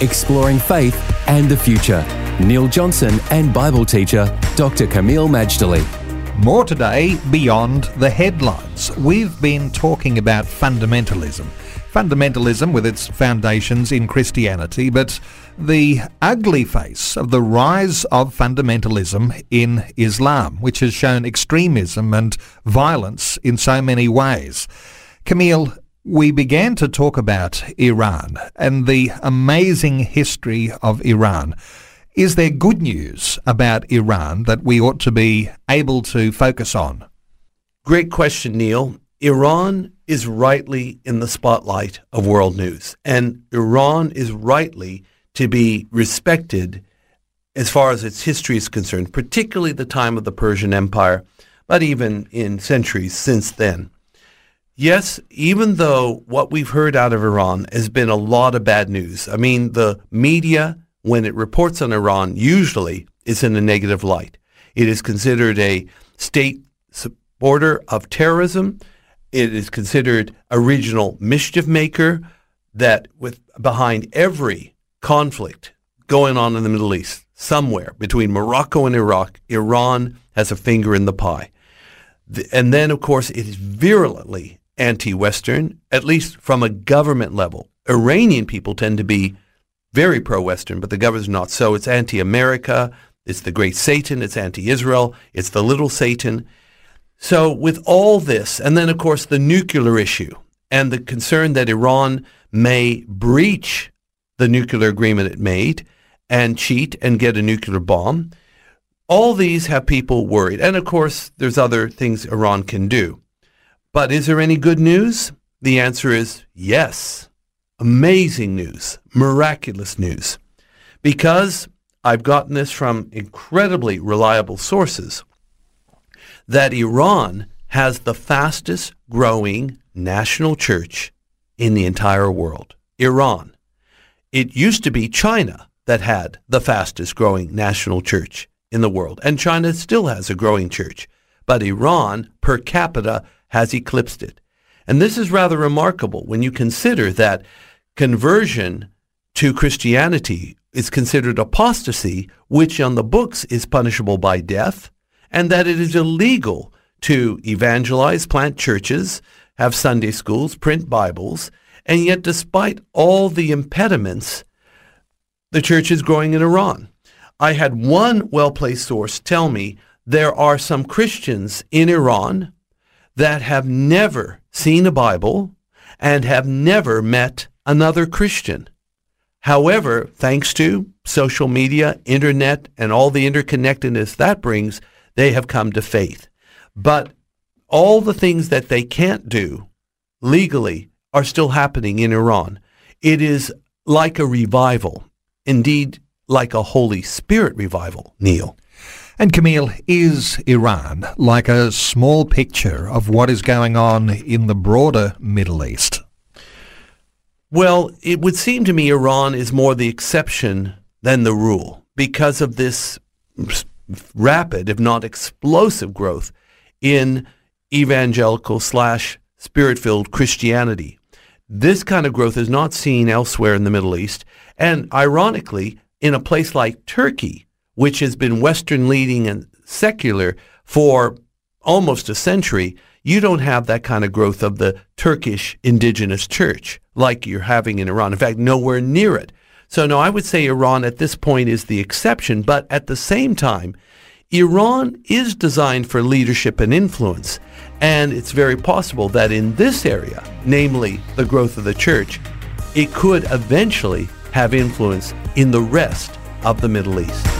Exploring faith and the future. Neil Johnson and Bible teacher Dr. Kameel Majdali. More today beyond the headlines. We've been talking about fundamentalism. Fundamentalism with its foundations in Christianity, but the ugly face of the rise of fundamentalism in Islam, which has shown extremism and violence in so many ways. Kameel, we began to talk about Iran and the amazing history of Iran. Is there good news about Iran that we ought to be able to focus on? Great question, Neil. Iran is rightly in the spotlight of world news, and Iran is rightly to be respected as far as its history is concerned, particularly the time of the Persian Empire, but even in centuries since then. Yes, even though what we've heard out of Iran has been a lot of bad news. I mean, the media, when it reports on Iran, usually is in a negative light. It is considered a state supporter of terrorism. It is considered a regional mischief maker that with behind every conflict going on in the Middle East, somewhere between Morocco and Iraq, Iran has a finger in the pie. And then, of course, it is virulently anti-Western, at least from a government level. Iranian people tend to be very pro-Western, but the government's not so. It's anti-America, it's the great Satan, it's anti-Israel, it's the little Satan. So with all this, and then of course the nuclear issue and the concern that Iran may breach the nuclear agreement it made and cheat and get a nuclear bomb, all these have people worried. And of course, there's other things Iran can do. But is there any good news? The answer is yes. Amazing news, miraculous news. Because I've gotten this from incredibly reliable sources that Iran has the fastest growing national church in the entire world. Iran. It used to be China that had the fastest growing national church in the world, and China still has a growing church. But Iran, per capita, has eclipsed it. And this is rather remarkable when you consider that conversion to Christianity is considered apostasy, which on the books is punishable by death, and that it is illegal to evangelize, plant churches, have Sunday schools, print Bibles, and yet despite all the impediments, the church is growing in Iran. I had one well-placed source tell me there are some Christians in Iran that have never seen a Bible and have never met another Christian. However, thanks to social media, internet, and all the interconnectedness that brings, they have come to faith. But all the things that they can't do legally are still happening in Iran. It is like a revival, indeed like a Holy Spirit revival, Neil. And Kameel, is Iran like a small picture of what is going on in the broader Middle East? Well, it would seem to me Iran is more the exception than the rule because of this rapid, if not explosive growth in evangelical slash spirit-filled Christianity. This kind of growth is not seen elsewhere in the Middle East. And ironically, in a place like Turkey, which has been Western leading and secular for almost a century, you don't have that kind of growth of the Turkish indigenous church like you're having in Iran. In fact, nowhere near it. So no, I would say Iran at this point is the exception, but at the same time, Iran is designed for leadership and influence. And it's very possible that in this area, namely the growth of the church, it could eventually have influence in the rest of the Middle East.